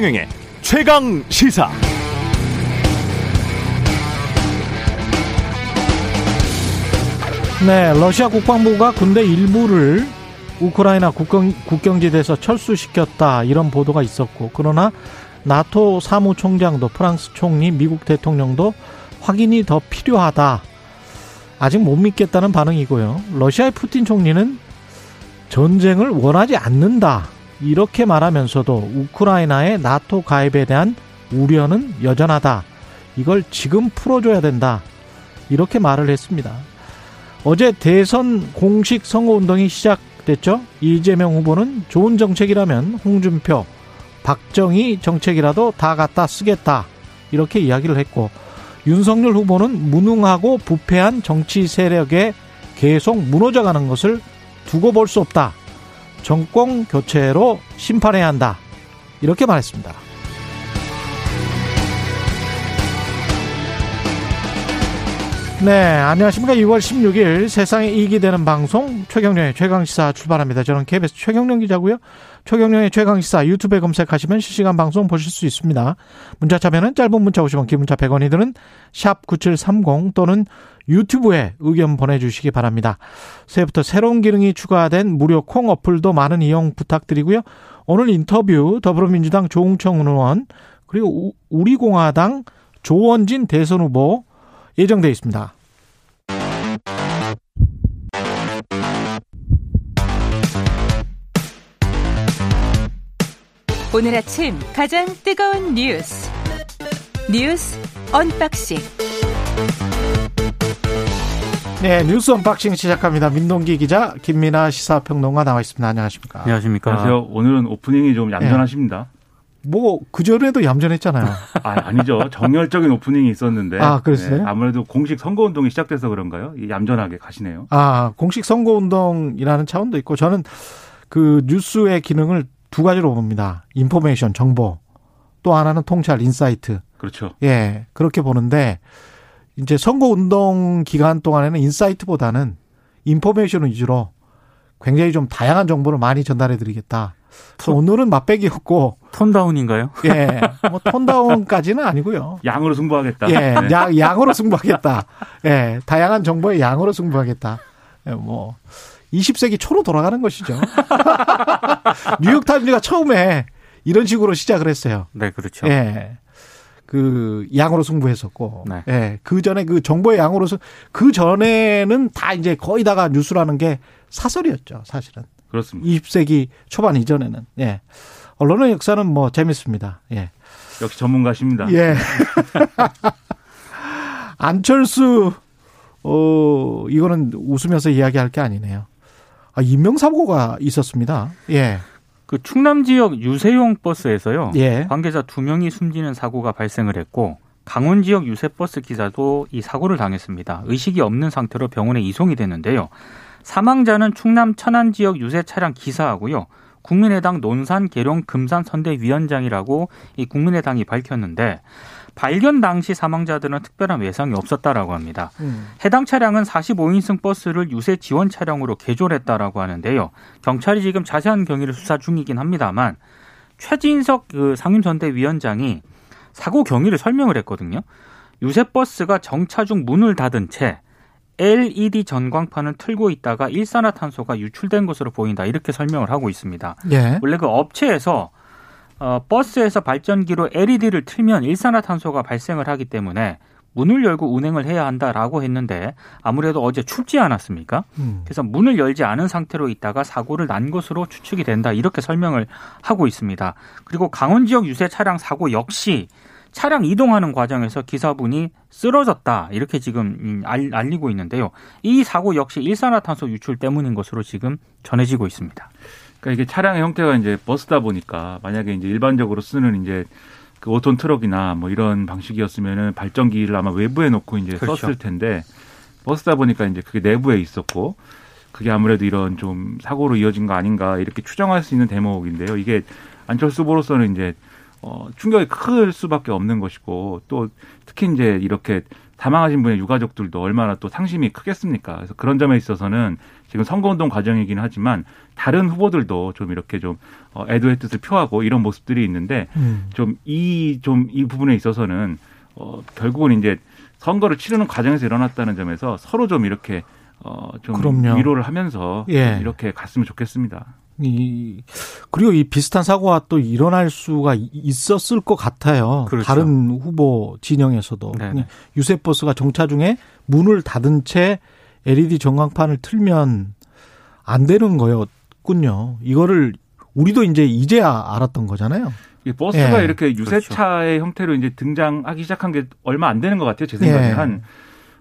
최경영의 최강 시사. 네, 러시아 국방부가 군대 일부를 우크라이나 국경, 국경지대에서 철수시켰다 이런 보도가 있었고 그러나 나토 사무총장도 프랑스 총리 미국 대통령도 확인이 더 필요하다. 아직 못 믿겠다는 반응이고요. 러시아의 푸틴 총리는 전쟁을 원하지 않는다 이렇게 말하면서도 우크라이나의 나토 가입에 대한 우려는 여전하다 이걸 지금 풀어줘야 된다 이렇게 말을 했습니다 어제 대선 공식 선거운동이 시작됐죠. 이재명 후보는 좋은 정책이라면 홍준표, 박정희 정책이라도 다 갖다 쓰겠다. 이렇게 이야기를 했고, 윤석열 후보는 무능하고 부패한 정치 세력에 계속 무너져가는 것을 두고 볼 수 없다. 정권 교체로 심판해야 한다. 이렇게 말했습니다. 네, 안녕하십니까. 6월 16일 세상에 이익이 되는 방송 최경령의 최강시사 출발합니다. 저는 KBS 최경령 기자고요. 최경령의 최강시사 유튜브에 검색하시면 실시간 방송 보실 수 있습니다. 문자 참여는 짧은 문자 50원, 긴 문자 100원이 드는 샵 9730 또는 유튜브에 의견 보내주시기 바랍니다. 새해부터 새로운 기능이 추가된 무료 콩 어플도 많은 이용 부탁드리고요. 오늘 인터뷰 더불어민주당 조웅청 의원 그리고 우리공화당 조원진 대선 후보 예정돼 있습니다. 오늘 아침 가장 뜨거운 뉴스 뉴스 unboxing 네 뉴스 unboxing 시작합니다. 민동기 기자 김민아 시사평론가 나와 있습니다. 안녕하십니까? 안녕하십니까? 안녕하세요. 오늘은 오프닝이 좀 얌전하십니다. 네. 뭐 그전에도 얌전했잖아요. 아, 아니죠. 정열적인 오프닝이 있었는데. 아, 그랬어요? 네, 아무래도 공식 선거 운동이 시작돼서 그런가요? 얌전하게 가시네요. 아, 공식 선거 운동이라는 차원도 있고 저는 그 뉴스의 기능을 두 가지로 봅니다. information, 정보. 또 하나는 통찰, insight. 그렇죠. 예. 그렇게 보는데 이제 선거 운동 기간 동안에는 insight보다는 information 위주로 굉장히 좀 다양한 정보를 많이 전달해 드리겠다. 오늘은 맛배기였고 tone down인가요? 예, 뭐 tone down까지는 아니고요. 양으로 승부하겠다. 예, 네. 양, 양으로 승부하겠다. 예, 다양한 정보의 양으로 승부하겠다. 예, 뭐 20세기 초로 돌아가는 것이죠. 뉴욕타임즈가 처음에 이런 식으로 시작을 했어요. 네, 그렇죠. 예. 그 양으로 승부했었고, 네. 예, 그 전에 그 정보의 양으로 그 전에는 다 이제 거의 다가 뉴스라는 게 사설이었죠, 사실은. 그렇습니다. 20세기 초반 이전에는 예. 언론의 역사는 뭐 재밌습니다. 예. 역시 전문가십니다. 예. 안철수 어 이거는 웃으면서 이야기할 게 아니네요. 아, 인명사고가 있었습니다. 예. 그 충남 지역 유세용 버스에서요. 예. 관계자 두 명이 숨지는 사고가 발생을 했고 강원 지역 유세 버스 기사도 이 사고를 당했습니다. 의식이 없는 상태로 병원에 이송이 됐는데요. 사망자는 충남 천안 지역 유세 차량 기사하고요. 국민의당 논산 계룡 금산 선대위원장이라고 이 국민의당이 밝혔는데 발견 당시 사망자들은 특별한 외상이 없었다라고 합니다. 음. 해당 차량은 45인승 버스를 유세 지원 차량으로 개조했다라고 하는데요. 경찰이 지금 자세한 경위를 수사 중이긴 합니다만 최진석 그 상임선대위원장이 사고 경위를 설명을 했거든요. 유세 버스가 정차 중 문을 닫은 채 LED 전광판을 틀고 있다가 일산화탄소가 유출된 것으로 보인다 이렇게 설명을 하고 있습니다. 예. 원래 그 업체에서 어, 버스에서 발전기로 LED를 틀면 일산화탄소가 발생을 하기 때문에 문을 열고 운행을 해야 한다라고 했는데 아무래도 어제 춥지 않았습니까? 음. 그래서 문을 열지 않은 상태로 있다가 사고를 난 것으로 추측이 된다 이렇게 설명을 하고 있습니다. 그리고 강원 지역 유세 차량 사고 역시 차량 이동하는 과정에서 기사분이 쓰러졌다 이렇게 지금 알리고 있는데요. 이 사고 역시 일산화탄소 유출 때문인 것으로 지금 전해지고 있습니다. 그러니까 이게 차량의 형태가 이제 버스다 보니까 만약에 이제 일반적으로 쓰는 이제 그 5톤 트럭이나 뭐 이런 방식이었으면은 발전기를 아마 외부에 놓고 이제 그렇죠. 썼을 텐데 버스다 보니까 이제 그게 내부에 있었고 그게 아무래도 이런 좀 사고로 이어진 거 아닌가 이렇게 추정할 수 있는 대목인데요. 이게 안철수 후보로서는 이제 어, 충격이 클 수밖에 없는 것이고 또 특히 이제 이렇게 사망하신 분의 유가족들도 얼마나 또 상심이 크겠습니까? 그래서 그런 점에 있어서는 지금 선거운동 과정이긴 하지만 다른 후보들도 좀 이렇게 좀 어, 애도의 뜻을 표하고 이런 모습들이 있는데 음. 좀이 좀 이 부분에 있어서는 어, 결국은 이제 선거를 치르는 과정에서 일어났다는 점에서 서로 좀 이렇게 어, 좀 그럼요. 위로를 하면서 예. 좀 이렇게 갔으면 좋겠습니다. 이 그리고 이 비슷한 사고가 또 일어날 수가 이- 있었을 것 같아요. 그렇죠. 다른 후보 진영에서도 유세 버스가 정차 중에 문을 닫은 채 LED 전광판을 틀면 안 되는 거였군요. 이거를 우리도 이제 이제야 알았던 거잖아요. 이 버스가 예. 이렇게 유세차의 형태로 이제 등장하기 시작한 게 얼마 안 되는 것 같아요. 제 생각에 예. 한,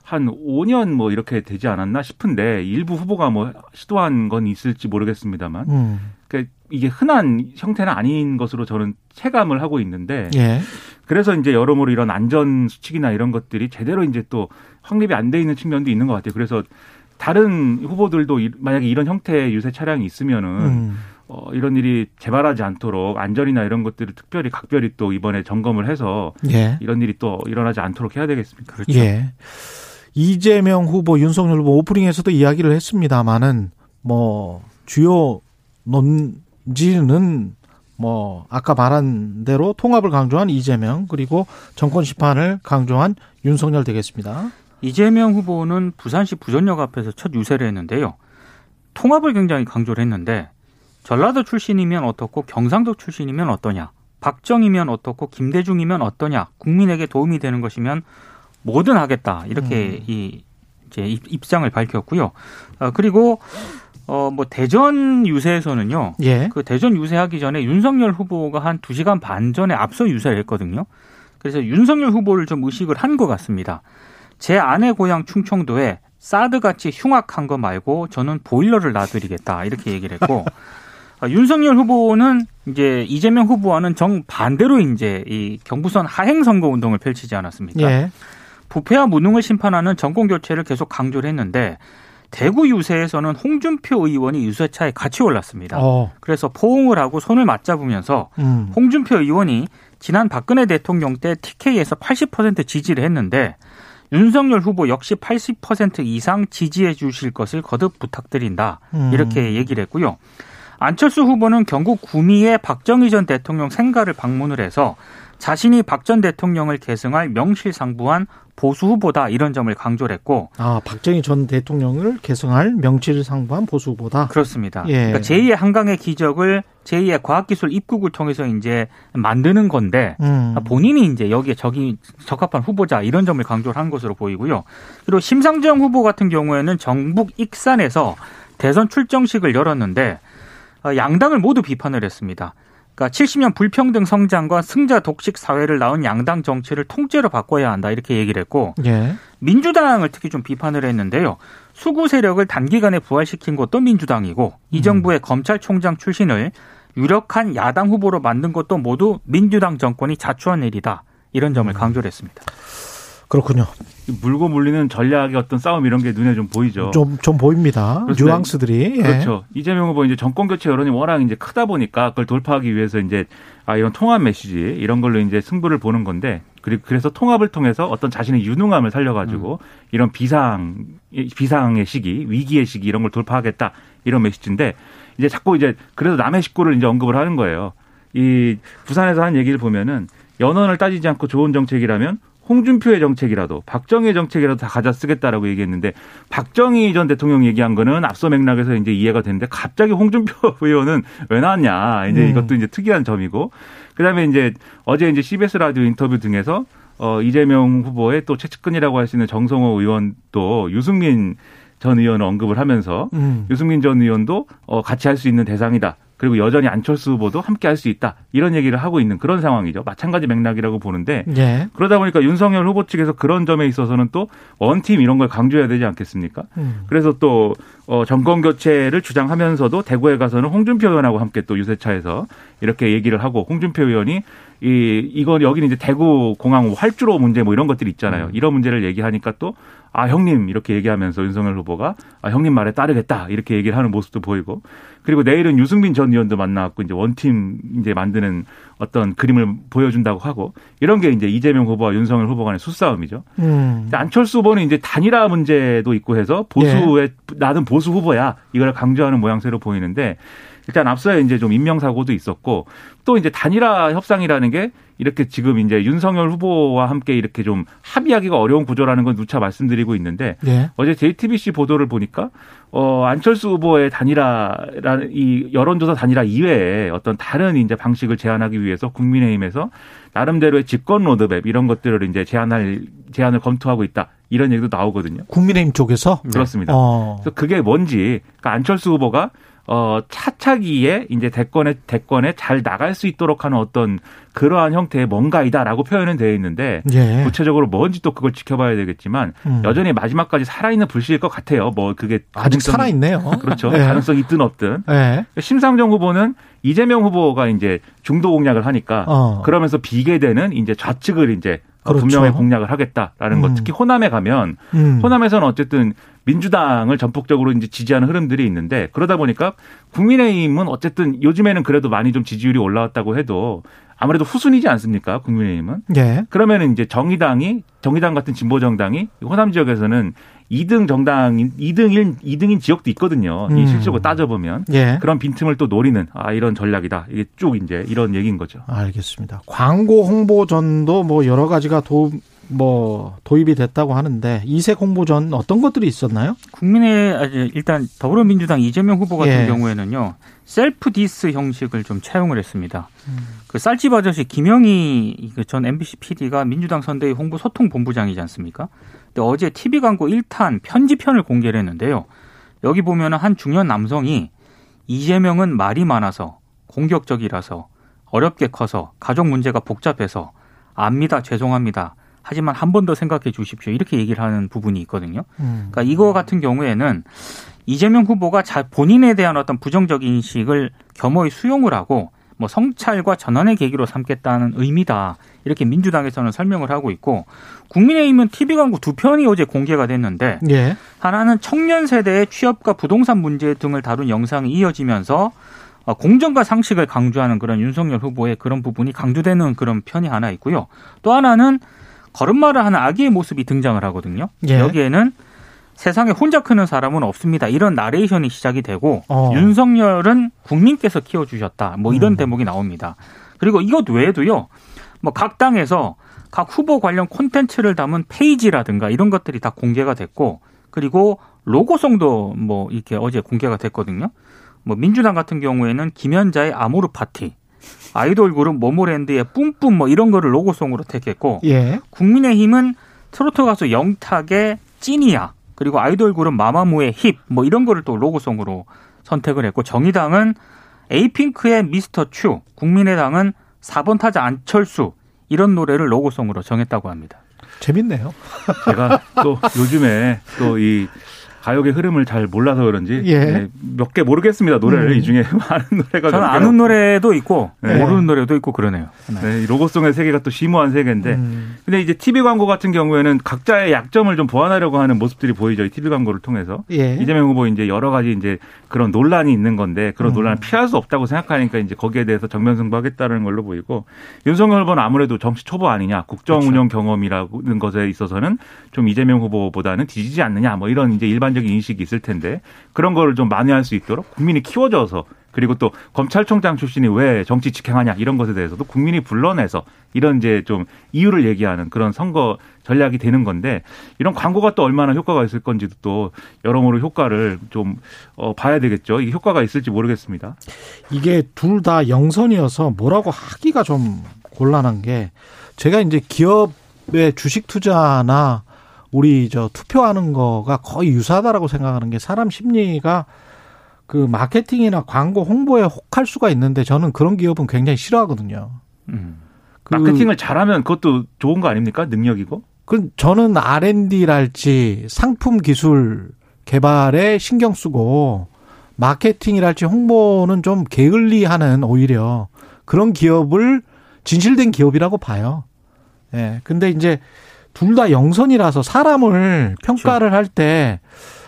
한 5년 뭐 이렇게 되지 않았나 싶은데 일부 후보가 뭐 시도한 건 있을지 모르겠습니다만 음. 그러니까 이게 흔한 형태는 아닌 것으로 저는 체감을 하고 있는데 예. 그래서 이제 여러모로 이런 안전 수칙이나 이런 것들이 제대로 이제 또 확립이 안 돼 있는 측면도 있는 것 같아요. 그래서 다른 후보들도 이- 만약에 이런 형태의 유세 차량이 있으면은 음. 어, 이런 일이 재발하지 않도록 안전이나 이런 것들을 특별히 각별히 또 이번에 점검을 해서 예. 이런 일이 또 일어나지 않도록 해야 되겠습니다. 그렇죠. 예. 이재명 후보, 윤석열 후보 오프닝에서도 이야기를 했습니다만은 뭐 주요 논지는 뭐 아까 말한 대로 통합을 강조한 이재명 그리고 정권 심판을 강조한 윤석열 되겠습니다. 이재명 후보는 부산시 부전역 앞에서 첫 유세를 했는데요. 통합을 굉장히 강조를 했는데 전라도 출신이면 어떻고 경상도 출신이면 어떠냐, 박정희면 어떻고 김대중이면 어떠냐, 국민에게 도움이 되는 것이면 뭐든 하겠다 이렇게 이 이제 입- 입장을 밝혔고요. 어, 그리고 어 뭐 대전 유세에서는요. 예. 그 대전 유세하기 전에 윤석열 후보가 한 두시간 반 전에 앞서 유세를 했거든요. 그래서 윤석열 후보를 좀 의식을 한 것 같습니다. 제 아내 고향 충청도에 사드같이 흉악한 거 말고 저는 보일러를 놔드리겠다 이렇게 얘기를 했고 아, 윤석열 후보는 이제 이재명 후보와는 정 반대로 이제 이 경부선 하행 선거 운동을 펼치지 않았습니까? 예. 부패와 무능을 심판하는 정권 교체를 계속 강조를 했는데 대구 유세에서는 홍준표 의원이 유세차에 같이 올랐습니다. 어. 그래서 포옹을 하고 손을 맞잡으면서 음. 홍준표 의원이 지난 박근혜 대통령 때 TK에서 80% 지지를 했는데 윤석열 후보 역시 80% 이상 지지해 주실 것을 거듭 부탁드린다. 음. 이렇게 얘기를 했고요. 안철수 후보는 경북 구미의 박정희 전 대통령 생가를 방문을 해서 자신이 박 전 대통령을 계승할 명실상부한 보수 후보다 이런 점을 강조를 했고 아, 박정희 전 대통령을 계승할 명실상부한 보수 후보다. 그렇습니다. 예. 그러니까 제2의 한강의 기적을 제2의 과학기술 입국을 통해서 이제 만드는 건데 음. 본인이 이제 여기에 적이 적합한 후보자 이런 점을 강조를 한 것으로 보이고요. 그리고 심상정 후보 같은 경우에는 정북 익산에서 대선 출정식을 열었는데 어, 양당을 모두 비판을 했습니다. 그러니까 70년 불평등 성장과 승자 독식 사회를 낳은 양당 정치를 통째로 바꿔야 한다 이렇게 얘기를 했고 예. 민주당을 특히 좀 비판을 했는데요. 수구 세력을 단기간에 부활시킨 것도 민주당이고 이 정부의 검찰총장 출신을 유력한 야당 후보로 만든 것도 모두 민주당 정권이 자초한 일이다. 이런 점을 강조를 했습니다. 그렇군요. 물고 물리는 전략의 어떤 싸움 이런 게 눈에 좀 보이죠. 좀, 좀 보입니다. 뉘앙스들이. 예. 그렇죠. 이재명 후보 이제 정권 교체 여론이 워낙 이제 크다 보니까 그걸 돌파하기 위해서 이제 아 이런 통합 메시지 이런 걸로 이제 승부를 보는 건데 그리고 그래서 통합을 통해서 어떤 자신의 유능함을 살려가지고 이런 비상 비상의 시기 위기의 시기 이런 걸 돌파하겠다 이런 메시지인데 이제 자꾸 이제 그래서 남의 식구를 이제 언급을 하는 거예요. 이 부산에서 한 얘기를 보면은 연원을 따지지 않고 좋은 정책이라면 홍준표의 정책이라도 박정희의 정책이라도 다 가져 쓰겠다라고 얘기했는데 박정희 전 대통령 얘기한 거는 앞서 맥락에서 이제 이해가 되는데 갑자기 홍준표 의원은 왜 나왔냐 이제 음. 이것도 이제 특이한 점이고 그다음에 이제 어제 이제 CBS 라디오 인터뷰 등에서 어 이재명 후보의 또 최측근이라고 할 수 있는 정성호 의원도 유승민 전 의원을 언급을 하면서 음. 유승민 전 의원도 어, 같이 할 수 있는 대상이다. 그리고 여전히 안철수 후보도 함께 할 수 있다. 이런 얘기를 하고 있는 그런 상황이죠. 마찬가지 맥락이라고 보는데 예. 그러다 보니까 윤석열 후보 측에서 그런 점에 있어서는 또 원팀 이런 걸 강조해야 되지 않겠습니까? 음. 그래서 또 어, 정권 교체를 주장하면서도 대구에 가서는 홍준표 의원하고 함께 또 유세차에서 이렇게 얘기를 하고 홍준표 의원이 이 이건 여기는 이제 대구 공항 활주로 문제 뭐 이런 것들이 있잖아요. 음. 이런 문제를 얘기하니까 또 아 형님 이렇게 얘기하면서 윤석열 후보가 아 형님 말에 따르겠다 이렇게 얘기를 하는 모습도 보이고 그리고 내일은 유승민 전 의원도 만나갖고 이제 원팀 이제 만드는 어떤 그림을 보여준다고 하고 이런 게 이제 이재명 후보와 윤석열 후보 간의 수싸움이죠. 음. 안철수 후보는 이제 단일화 문제도 있고 해서 보수의 나는 보수 후보야 이걸 강조하는 모양새로 보이는데 일단 앞서에 이제 좀 인명사고도 있었고 또 이제 단일화 협상이라는 게 이렇게 지금 이제 윤석열 후보와 함께 이렇게 좀 합의하기가 어려운 구조라는 건 누차 말씀드리고 있는데 예. 어제 JTBC 보도를 보니까 어 안철수 후보의 단일화라는 이 여론조사 단일화 이외에 어떤 다른 이제 방식을 제안하기 위해서 국민의힘에서 나름대로의 집권 로드맵 이런 것들을 이제 제안할 제안을 검토하고 있다 이런 얘기도 나오거든요. 국민의힘 쪽에서 그렇습니다. 어. 그래서 그게 뭔지 그러니까 안철수 후보가 어 차차기에 이제 대권에 대권에 잘 나갈 수 있도록 하는 어떤 그러한 형태의 뭔가이다라고 표현은 되어 있는데 예. 구체적으로 뭔지 또 그걸 지켜봐야 되겠지만 음. 여전히 마지막까지 살아있는 불씨일 것 같아요. 뭐 그게 아직 살아있네요. 그렇죠. 예. 가능성이 있든 없든 예. 심상정 후보는 이재명 후보가 이제 중도 공략을 하니까 어. 그러면서 비계되는 이제 좌측을 이제 그렇죠. 분명히 공략을 하겠다라는 것. 음. 특히 호남에 가면 음. 호남에서는 어쨌든 민주당을 전폭적으로 이제 지지하는 흐름들이 있는데 그러다 보니까 국민의힘은 어쨌든 요즘에는 그래도 많이 좀 지지율이 올라왔다고 해도 아무래도 후순위지 않습니까? 국민의힘은. 예. 그러면은 이제 정의당이 정의당 같은 진보 정당이 호남 지역에서는 2등 정당 2등인 2등인 지역도 있거든요. 음. 이 실적으로 따져 보면 예. 그런 빈틈을 또 노리는 아 이런 전략이다. 이게 쭉 이제 이런 얘기인 거죠. 알겠습니다. 광고 홍보전도 뭐 여러 가지가 도, 뭐 도입이 됐다고 하는데 이색 홍보전 어떤 것들이 있었나요? 국민의 아니, 일단 더불어민주당 이재명 후보 같은 예. 경우에는요 self dis 형식을 좀 차용을 했습니다. 음. 그 쌀집 아저씨 김영희 그전 MBC PD가 민주당 선대위 홍보 소통 본부장이지 않습니까? 근데 어제 TV 광고 1탄 편집편을 공개를 했는데요. 여기 보면은 한 중년 남성이 이재명은 말이 많아서 공격적이라서 어렵게 커서 가족 문제가 복잡해서 압니다 죄송합니다. 하지만 한 번 더 생각해 주십시오. 이렇게 얘기를 하는 부분이 있거든요. 음. 그러니까 이거 같은 경우에는 이재명 후보가 자 본인에 대한 어떤 부정적인 인식을 겸허히 수용을 하고 뭐 성찰과 전환의 계기로 삼겠다는 의미다. 이렇게 민주당에서는 설명을 하고 있고 국민의힘은 TV 광고 두 편이 어제 공개가 됐는데 예. 하나는 청년 세대의 취업과 부동산 문제 등을 다룬 영상이 이어지면서 어, 공정과 상식을 강조하는 그런 윤석열 후보의 그런 부분이 강조되는 그런 편이 하나 있고요. 또 하나는 걸음마를 하는 아기의 모습이 등장을 하거든요. 예. 여기에는 세상에 혼자 크는 사람은 없습니다. 이런 나레이션이 시작이 되고 어. 윤석열은 국민께서 키워주셨다. 뭐 이런 음. 대목이 나옵니다. 그리고 이것 외에도요. 뭐 각 당에서 각 후보 관련 콘텐츠를 담은 페이지라든가 이런 것들이 다 공개가 됐고 그리고 로고송도 뭐 이렇게 어제 공개가 됐거든요. 뭐 민주당 같은 경우에는 김연자의 아모르 파티, 아이돌 그룹 모모랜드의 뿜뿜 뭐 이런 거를 로고송으로 택했고 예. 국민의힘은 트로트 가수 영탁의 찐이야 그리고 아이돌 그룹 마마무의 힙 뭐 이런 거를 또 로고송으로 선택을 했고 정의당은 에이핑크의 미스터 츄, 국민의당은 4번 타자 안철수 이런 노래를 로고송으로 정했다고 합니다. 재밌네요. 제가 또 요즘에 또 이 가요계 흐름을 잘 몰라서 그런지 예. 몇개 모르겠습니다. 노래를 음. 이 중에 많은 노래가 저는 아는 노래도 있고 네. 모르는 노래도 있고 그러네요. 네. 네, 이 로고송의 세계가 또 심오한 세계인데 음. 근데 이제 TV 광고 같은 경우에는 각자의 약점을 좀 보완하려고 하는 모습들이 보이죠. 이 TV 광고를 통해서. 예. 이재명 후보 이제 여러 가지 이제 그런 논란이 있는 건데 그런 음. 논란을 피할 수 없다고 생각하니까 이제 거기에 대해서 정면 승부하겠다는 걸로 보이고 윤석열 후보는 아무래도 정치 초보 아니냐 국정 그렇죠. 운영 경험이라는 것에 있어서는 좀 이재명 후보보다는 뒤지지 않느냐 뭐 이런 이제 일반적 인 인식이 있을 텐데 그런 거를 좀 만회할 수 있도록 국민이 키워져서 그리고 또 검찰총장 출신이 왜 정치 직행하냐 이런 것에 대해서도 국민이 불러내서 이런 이제 좀 이유를 얘기하는 그런 선거 전략이 되는 건데 이런 광고가 또 얼마나 효과가 있을 건지도 또 여러모로 효과를 좀 어, 봐야 되겠죠. 이게 효과가 있을지 모르겠습니다. 이게 둘 다 영선이어서 뭐라고 하기가 좀 곤란한 게 제가 이제 기업의 주식 투자나 우리 저 투표하는 거가 거의 유사하다라고 생각하는 게 사람 심리가 그 마케팅이나 광고 홍보에 혹할 수가 있는데 저는 그런 기업은 굉장히 싫어하거든요. 음. 그, 마케팅을 잘하면 그것도 좋은 거 아닙니까? 능력이고. 그 저는 R&D랄지 상품 기술 개발에 신경 쓰고 마케팅이랄지 홍보는 좀 게을리하는 오히려 그런 기업을 진실된 기업이라고 봐요. 예. 근데 이제 둘 다 영선이라서 사람을 평가를 할때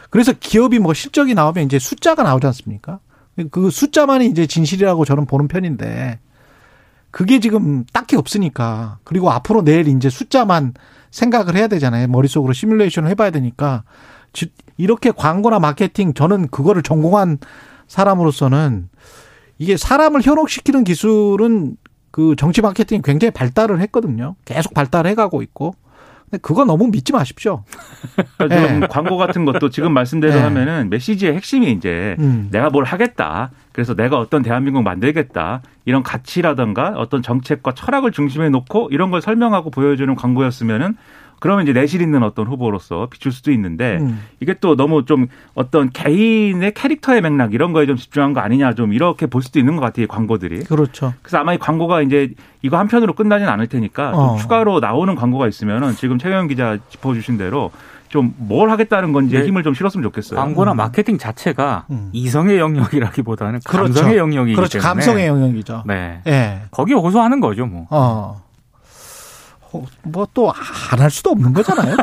그래서 기업이 뭐 실적이 나오면 이제 숫자가 나오지 않습니까? 그 숫자만이 이제 진실이라고 저는 보는 편인데 그게 지금 딱히 없으니까 그리고 앞으로 내일 이제 숫자만 생각을 해야 되잖아요. 머릿속으로 시뮬레이션을 해봐야 되니까 이렇게 광고나 마케팅 저는 그거를 전공한 사람으로서는 이게 사람을 현혹시키는 기술은 그 정치 마케팅이 굉장히 발달을 했거든요. 계속 발달해 가고 있고. 근데 그거 너무 믿지 마십시오. 그러니까 네. 광고 같은 것도 지금 말씀대로 네. 하면은 메시지의 핵심이 이제 음. 내가 뭘 하겠다. 그래서 내가 어떤 대한민국 만들겠다. 이런 가치라든가 어떤 정책과 철학을 중심에 놓고 이런 걸 설명하고 보여주는 광고였으면은 그러면 이제 내실 있는 어떤 후보로서 비출 수도 있는데 음. 이게 또 너무 좀 어떤 개인의 캐릭터의 맥락 이런 거에 좀 집중한 거 아니냐 좀 이렇게 볼 수도 있는 것 같아요 광고들이. 그렇죠. 그래서 아마 이 광고가 이제 이거 한편으로 끝나진 않을 테니까 어. 추가로 나오는 광고가 있으면은 지금 최경 기자 짚어주신 대로 좀뭘 하겠다는 건지 네. 힘을 좀 실었으면 좋겠어요. 광고나 음. 마케팅 자체가 음. 이성의 영역이라기보다는 그렇죠. 감성의 영역이기 그렇죠. 때문에 감성의 영역이죠. 네. 네. 거기에 호소하는 거죠, 뭐. 어. 뭐 또 안 할 수도 없는 거잖아요.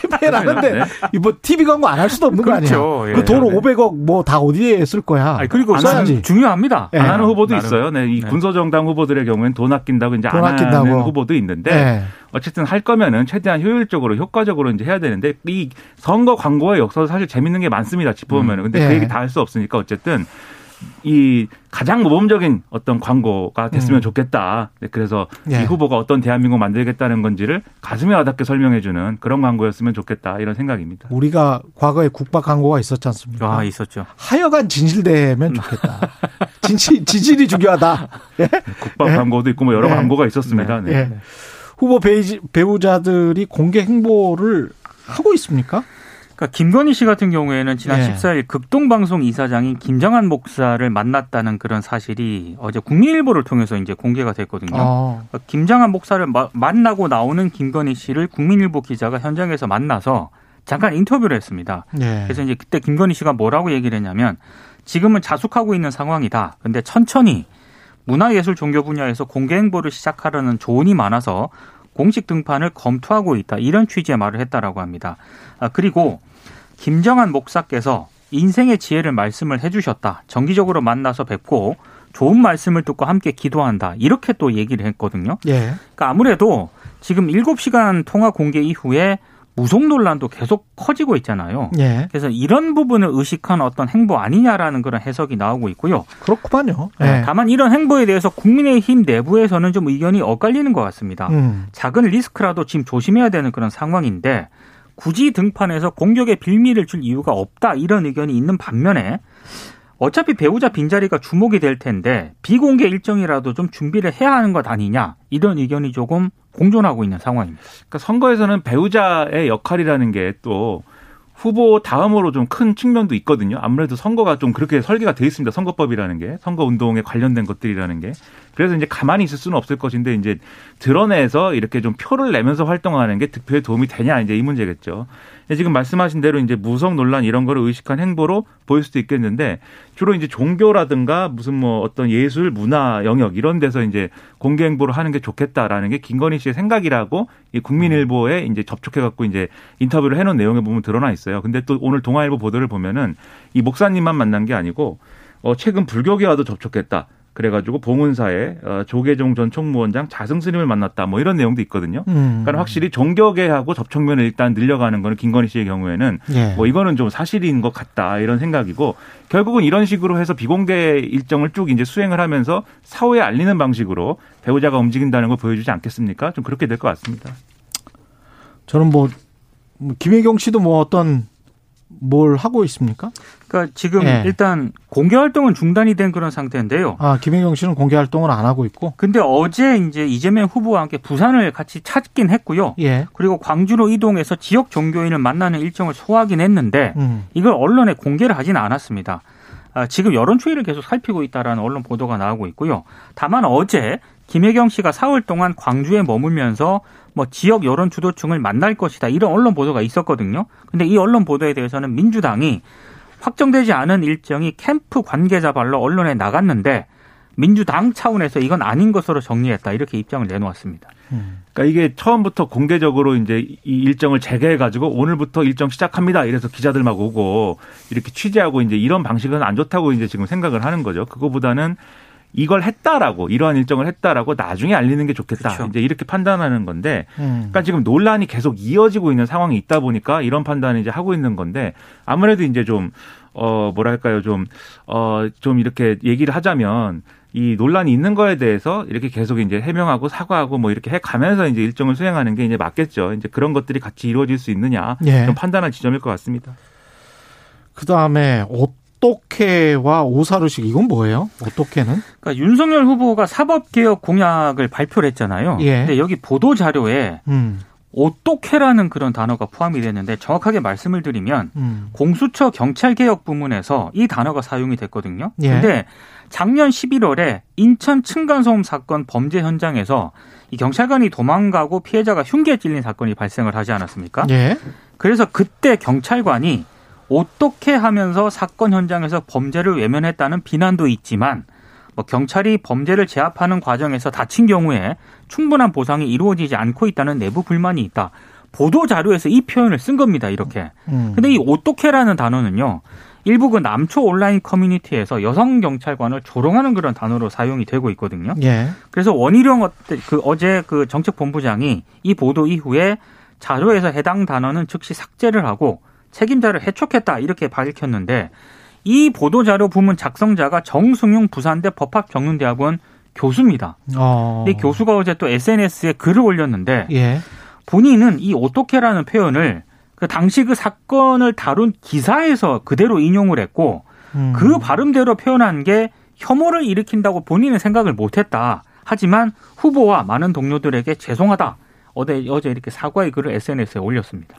캠페인 하는데 네. 뭐 TV 광고 안 할 수도 없는 그렇죠. 거 아니야. 예. 그돈 500억 뭐 다 어디에 쓸 거야. 아니, 그리고 써야지. 중요합니다. 안 하는 후보도 나름. 있어요. 네, 이 네. 군소정당 후보들의 경우에는 돈 아낀다고 이제 돈 안 아낀다고. 하는 후보도 있는데 네. 어쨌든 할 거면은 최대한 효율적으로 효과적으로 이제 해야 되는데 이 선거 광고의 역사도 사실 재밌는 게 많습니다. 짚어보면. 은 근데 음. 그 얘기 다 할 수 없으니까 어쨌든 이 가장 모범적인 어떤 광고가 됐으면 음. 좋겠다. 네, 그래서 예. 이 후보가 어떤 대한민국 만들겠다는 건지를 가슴에 와닿게 설명해주는 그런 광고였으면 좋겠다 이런 생각입니다. 우리가 과거에 국밥 광고가 있었지 않습니까? 아 있었죠. 하여간 진실되면 좋겠다. 진실 진실이 중요하다. 예? 국밥 예? 광고도 있고 뭐 여러 예. 광고가 있었습니다. 네. 네. 후보 배우자들이 공개 행보를 하고 있습니까? 그러니까 김건희 씨 같은 경우에는 지난 네. 14일 극동방송 이사장인 김정한 목사를 만났다는 그런 사실이 어제 국민일보를 통해서 이제 공개가 됐거든요. 어. 그러니까 김정한 목사를 마, 만나고 나오는 김건희 씨를 국민일보 기자가 현장에서 만나서 잠깐 인터뷰를 했습니다. 네. 그래서 이제 그때 김건희 씨가 뭐라고 얘기를 했냐면 지금은 자숙하고 있는 상황이다. 근데 천천히 문화예술 종교 분야에서 공개 행보를 시작하려는 조언이 많아서 공식 등판을 검토하고 있다. 이런 취지의 말을 했다라고 합니다. 아, 그리고 김정한 목사께서 인생의 지혜를 말씀을 해주셨다. 정기적으로 만나서 뵙고 좋은 말씀을 듣고 함께 기도한다. 이렇게 또 얘기를 했거든요. 예. 그러니까 아무래도 지금 7시간 통화 공개 이후에 무속 논란도 계속 커지고 있잖아요. 예. 그래서 이런 부분을 의식한 어떤 행보 아니냐라는 그런 해석이 나오고 있고요. 그렇구만요. 예. 다만 이런 행보에 대해서 국민의힘 내부에서는 좀 의견이 엇갈리는 것 같습니다. 음. 작은 리스크라도 지금 조심해야 되는 그런 상황인데 굳이 등판해서 공격에 빌미를 줄 이유가 없다 이런 의견이 있는 반면에 어차피 배우자 빈자리가 주목이 될 텐데 비공개 일정이라도 좀 준비를 해야 하는 것 아니냐 이런 의견이 조금 공존하고 있는 상황입니다. 그러니까 선거에서는 배우자의 역할이라는 게 또 후보 다음으로 좀 큰 측면도 있거든요. 아무래도 선거가 좀 그렇게 설계가 돼 있습니다. 선거법이라는 게 선거 운동에 관련된 것들이라는 게 그래서 이제 가만히 있을 수는 없을 것인데 이제 드러내서 이렇게 좀 표를 내면서 활동하는 게 득표에 도움이 되냐 이제 이 문제겠죠. 지금 말씀하신 대로 이제 무성 논란 이런 거를 의식한 행보로 보일 수도 있겠는데 주로 이제 종교라든가 무슨 뭐 어떤 예술 문화 영역 이런 데서 이제 공개 행보를 하는 게 좋겠다라는 게 김건희 씨의 생각이라고 이 국민일보에 이제 접촉해 갖고 이제 인터뷰를 해 놓은 내용에 보면 드러나 있어요. 근데 또 오늘 동아일보 보도를 보면은 이 목사님만 만난 게 아니고 어 최근 불교계와도 접촉했다. 그래가지고 봉은사의 어, 조계종 전 총무원장 자승 스님을 만났다 뭐 이런 내용도 있거든요. 음. 그러니까 확실히 종교계하고 접촉면을 일단 늘려가는 거는 김건희 씨의 경우에는 예. 뭐 이거는 좀 사실인 것 같다 이런 생각이고 결국은 이런 식으로 해서 비공개 일정을 쭉 이제 수행을 하면서 사후에 알리는 방식으로 배우자가 움직인다는 걸 보여주지 않겠습니까? 좀 그렇게 될 것 같습니다. 저는 뭐 김혜경 씨도 뭐 어떤 뭘 하고 있습니까? 그러니까 지금 네. 일단 공개 활동은 중단이 된 그런 상태인데요. 아, 김혜경 씨는 공개 활동을 안 하고 있고. 근데 어제 이제 이재명 후보와 함께 부산을 같이 찾긴 했고요. 예. 그리고 광주로 이동해서 지역 종교인을 만나는 일정을 소화하긴 했는데 음. 이걸 언론에 공개를 하지는 않았습니다. 아, 지금 여론 추이를 계속 살피고 있다라는 언론 보도가 나오고 있고요. 다만 어제 김혜경 씨가 사흘 동안 광주에 머물면서 뭐 지역 여론 주도층을 만날 것이다 이런 언론 보도가 있었거든요. 근데 이 언론 보도에 대해서는 민주당이 확정되지 않은 일정이 캠프 관계자 발로 언론에 나갔는데 민주당 차원에서 이건 아닌 것으로 정리했다 이렇게 입장을 내놓았습니다. 그러니까 이게 처음부터 공개적으로 이제 이 일정을 재개해 가지고 오늘부터 일정 시작합니다. 이래서 기자들 막 오고 이렇게 취재하고 이제 이런 방식은 안 좋다고 이제 지금 생각을 하는 거죠. 그거보다는 이걸 했다라고 이러한 일정을 했다라고 나중에 알리는 게 좋겠다. 그렇죠. 이제 이렇게 판단하는 건데 음. 그러니까 지금 논란이 계속 이어지고 있는 상황이 있다 보니까 이런 판단을 이제 하고 있는 건데 아무래도 이제 좀 어 뭐랄까요 좀어 좀 이렇게 얘기를 하자면 이 논란이 있는 거에 대해서 이렇게 계속 이제 해명하고 사과하고 뭐 이렇게 해 가면서 이제 일정을 수행하는 게 이제 맞겠죠. 이제 그런 것들이 같이 이루어질 수 있느냐 예. 좀 판단할 지점일 것 같습니다. 그 다음에 오토케와 오사루식 이건 뭐예요? 오토케는? 그러니까 윤석열 후보가 사법개혁 공약을 발표를 했잖아요. 예. 근데 여기 보도 자료에 음, 오똑해라는 그런 단어가 포함이 됐는데 정확하게 말씀을 드리면 음. 공수처 경찰개혁 부문에서 이 단어가 사용이 됐거든요. 예. 근데 작년 11월에 인천 층간소음 사건 범죄 현장에서 이 경찰관이 도망가고 피해자가 흉기에 찔린 사건이 발생을 하지 않았습니까? 예. 그래서 그때 경찰관이 어떻게 하면서 사건 현장에서 범죄를 외면했다는 비난도 있지만 뭐 경찰이 범죄를 제압하는 과정에서 다친 경우에 충분한 보상이 이루어지지 않고 있다는 내부 불만이 있다. 보도 자료에서 이 표현을 쓴 겁니다. 이렇게. 음. 근데 이 어떻게라는 단어는요. 일부 그 남초 온라인 커뮤니티에서 여성 경찰관을 조롱하는 그런 단어로 사용이 되고 있거든요. 예. 그래서 원희룡 어- 그 어제 그 정책본부장이 이 보도 이후에 자료에서 해당 단어는 즉시 삭제를 하고 책임자를 해촉했다 이렇게 밝혔는데 이 보도 자료 부문 작성자가 정승용 부산대 법학정론대학원 교수입니다. 어. 이 교수가 어제 또 SNS에 글을 올렸는데 예. 본인은 이 어떻게라는 표현을 그 당시 그 사건을 다룬 기사에서 그대로 인용을 했고 음. 그 발음대로 표현한 게 혐오를 일으킨다고 본인은 생각을 못했다. 하지만 후보와 많은 동료들에게 죄송하다. 어제 어제 이렇게 사과의 글을 SNS에 올렸습니다.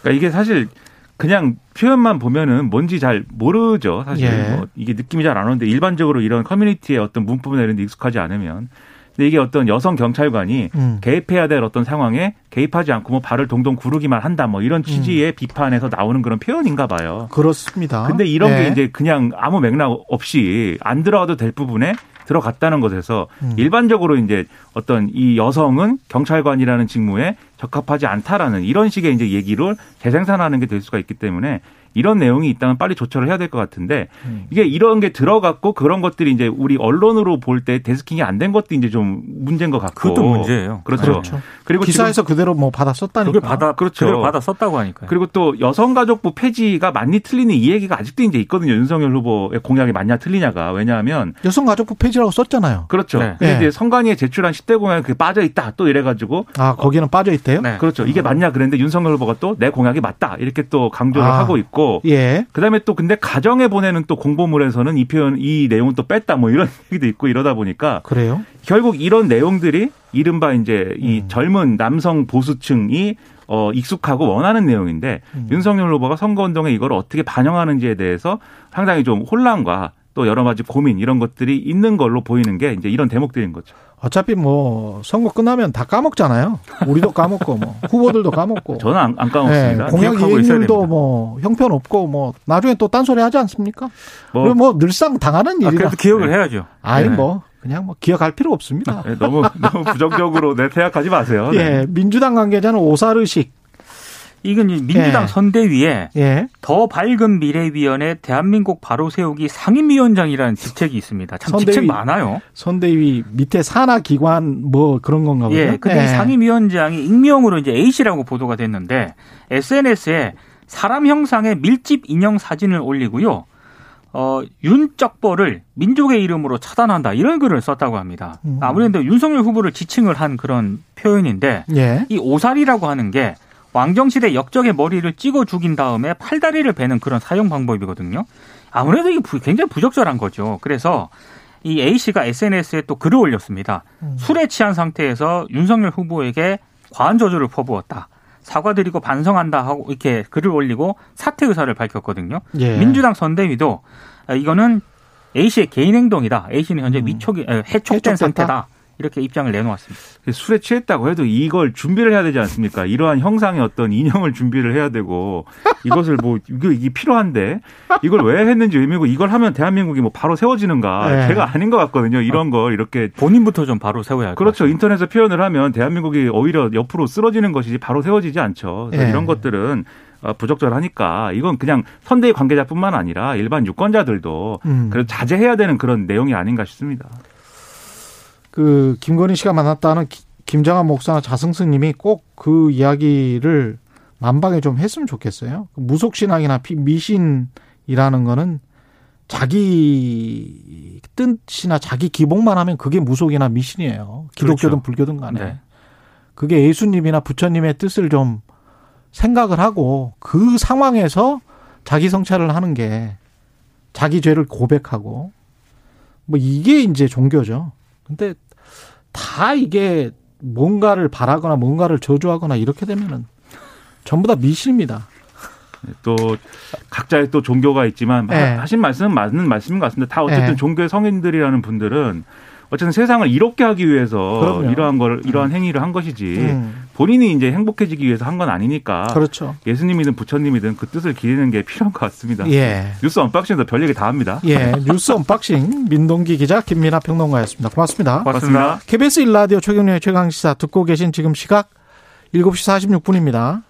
그러니까 이게 사실 그냥 표현만 보면은 뭔지 잘 모르죠. 사실 예. 뭐 이게 느낌이 잘 안 오는데 일반적으로 이런 커뮤니티의 어떤 문법이나 이런 데 익숙하지 않으면 근데 이게 어떤 여성 경찰관이 음. 개입해야 될 어떤 상황에 개입하지 않고 뭐 발을 동동 구르기만 한다 뭐 이런 취지의 비판에서 나오는 그런 표현인가 봐요. 그렇습니다. 근데 이런 예. 게 이제 그냥 아무 맥락 없이 안 들어가도 될 부분에 들어갔다는 것에서 음. 일반적으로 이제 어떤 이 여성은 경찰관이라는 직무에 적합하지 않다라는 이런 식의 이제 얘기를 재생산하는 게 될 수가 있기 때문에 이런 내용이 있다면 빨리 조처를 해야 될 것 같은데 음. 이게 이런 게 들어갔고 그런 것들이 이제 우리 언론으로 볼 때 데스킹이 안 된 것도 이제 좀 문제인 것 같고 그것도 문제예요. 그렇죠. 그렇죠. 그리고 기사에서 그대로 뭐 받아 썼다니까. 그걸 받아 그렇죠. 그걸 받아 썼다고 하니까요. 그리고 또 여성가족부 폐지가 맞니 틀리니 이 얘기가 아직도 이제 있거든요. 윤석열 후보의 공약이 맞냐 틀리냐가 왜냐하면 여성가족부 폐지라고 썼잖아요. 그렇죠. 네. 근데 네. 이제 선관위에 제출한 10대 공약이 그게 빠져 있다 또 이래가지고 아 거기는 빠져 있대요. 네. 그렇죠. 이게 맞냐 그랬는데 윤석열 후보가 또 내 공약이 맞다 이렇게 또 강조를 아. 하고 있고 예. 그다음에 또 근데 가정에 보내는 또 공보물에서는 이 표현 이 내용은 또 뺐다 뭐 이런 얘기도 있고 이러다 보니까 그래요. 결국 이런 내용들이 이른바 이제 이 음. 젊은 남성 보수층이 어 익숙하고 원하는 내용인데 음. 윤석열 후보가 선거운동에 이걸 어떻게 반영하는지에 대해서 상당히 좀 혼란과 또 여러 가지 고민 이런 것들이 있는 걸로 보이는 게 이제 이런 대목들인 거죠. 어차피 뭐 선거 끝나면 다 까먹잖아요. 우리도 까먹고 뭐 후보들도 까먹고. 저는 안, 안 까먹습니다. 예, 공약 이행률도. 뭐 형편 없고 뭐 나중에 또 딴소리 하지 않습니까? 뭐, 뭐, 뭐 늘상 당하는 아, 일이라. 그래도 기억을 해야죠. 아니 네. 뭐 그냥 뭐 기억할 필요 없습니다. 예, 너무 너무 부정적으로 내 생각하지 마세요. 네. 예, 민주당 관계자는 오사르식. 이건 민주당 예. 선대위에 예. 더 밝은 미래위원회 대한민국 바로 세우기 상임위원장이라는 직책이 있습니다. 참 선대위. 직책 많아요. 선대위 밑에 산하 기관 뭐 그런 건가 보죠. 예, 근데 예. 이 상임위원장이 익명으로 이제 A 씨라고 보도가 됐는데 SNS에 사람 형상의 밀집 인형 사진을 올리고요. 어, 윤적벌을 민족의 이름으로 차단한다 이런 글을 썼다고 합니다. 음. 아무래도 윤석열 후보를 지칭을 한 그런 표현인데 예. 이 오살이라고 하는 게 왕정시대 역적의 머리를 찍어 죽인 다음에 팔다리를 베는 그런 사용 방법이거든요. 아무래도 이게 부- 굉장히 부적절한 거죠. 그래서 이 A 씨가 SNS에 또 글을 올렸습니다. 음. 술에 취한 상태에서 윤석열 후보에게 과한 저주를 퍼부었다. 사과드리고 반성한다 하고 이렇게 글을 올리고 사퇴 의사를 밝혔거든요. 예. 민주당 선대위도 아, 이거는 A 씨의 개인 행동이다. A 씨는 현재 음. 미촉이 에, 해촉된 해촉됐다. 상태다. 이렇게 입장을 내놓았습니다. 술에 취했다고 해도 이걸 준비를 해야 되지 않습니까? 이러한 형상의 어떤 인형을 준비를 해야 되고 이것을 뭐 이게, 이게 필요한데 이걸 왜 했는지 의미고 이걸 하면 대한민국이 뭐 바로 세워지는가? 네. 제가 아닌 것 같거든요. 이런 걸 이렇게 본인부터 좀 바로 세워야 할것 그렇죠. 같습니다. 인터넷에 표현을 하면 대한민국이 오히려 옆으로 쓰러지는 것이지 바로 세워지지 않죠. 그래서 예. 이런 것들은 어, 부적절하니까 이건 그냥 선대위 관계자뿐만 아니라 일반 유권자들도 음. 그래도 자제해야 되는 그런 내용이 아닌가 싶습니다. 그 김건희 씨가 만났다는 기- 김정한 목사나 자승승님이 꼭 그 이야기를 만방에 좀 했으면 좋겠어요. 그 무속신앙이나 피- 미신이라는 거는 자기 뜻이나 자기 기복만 하면 그게 무속이나 미신이에요. 기독교든 그렇죠. 불교든 간에. 네. 그게 예수님이나 부처님의 뜻을 좀 생각을 하고 그 상황에서 자기 성찰을 하는 게 자기 죄를 고백하고 뭐 이게 이제 종교죠. 근데 다 이게 뭔가를 바라거나 뭔가를 저주하거나 이렇게 되면은 전부 다 미신입니다. 또 각자의 또 종교가 있지만 네. 하신 말씀은 맞는 말씀인 것 같습니다. 다 어쨌든 네. 종교의 성인들이라는 분들은 어쨌든 세상을 이롭게 하기 위해서 그럼요. 이러한 걸 이러한 행위를 한 것이지 음, 본인이 이제 행복해지기 위해서 한 건 아니니까 그렇죠. 예수님이든 부처님이든 그 뜻을 기리는 게 필요한 것 같습니다. 예. 뉴스 언박싱에서 별 얘기 다 합니다. 예. 뉴스 unboxing 민동기 기자 김민아 평론가였습니다. 고맙습니다. 고맙습니다. KBS 일라디오 최경영의 최강 시사 듣고 계신 지금 시각 7시 46분입니다.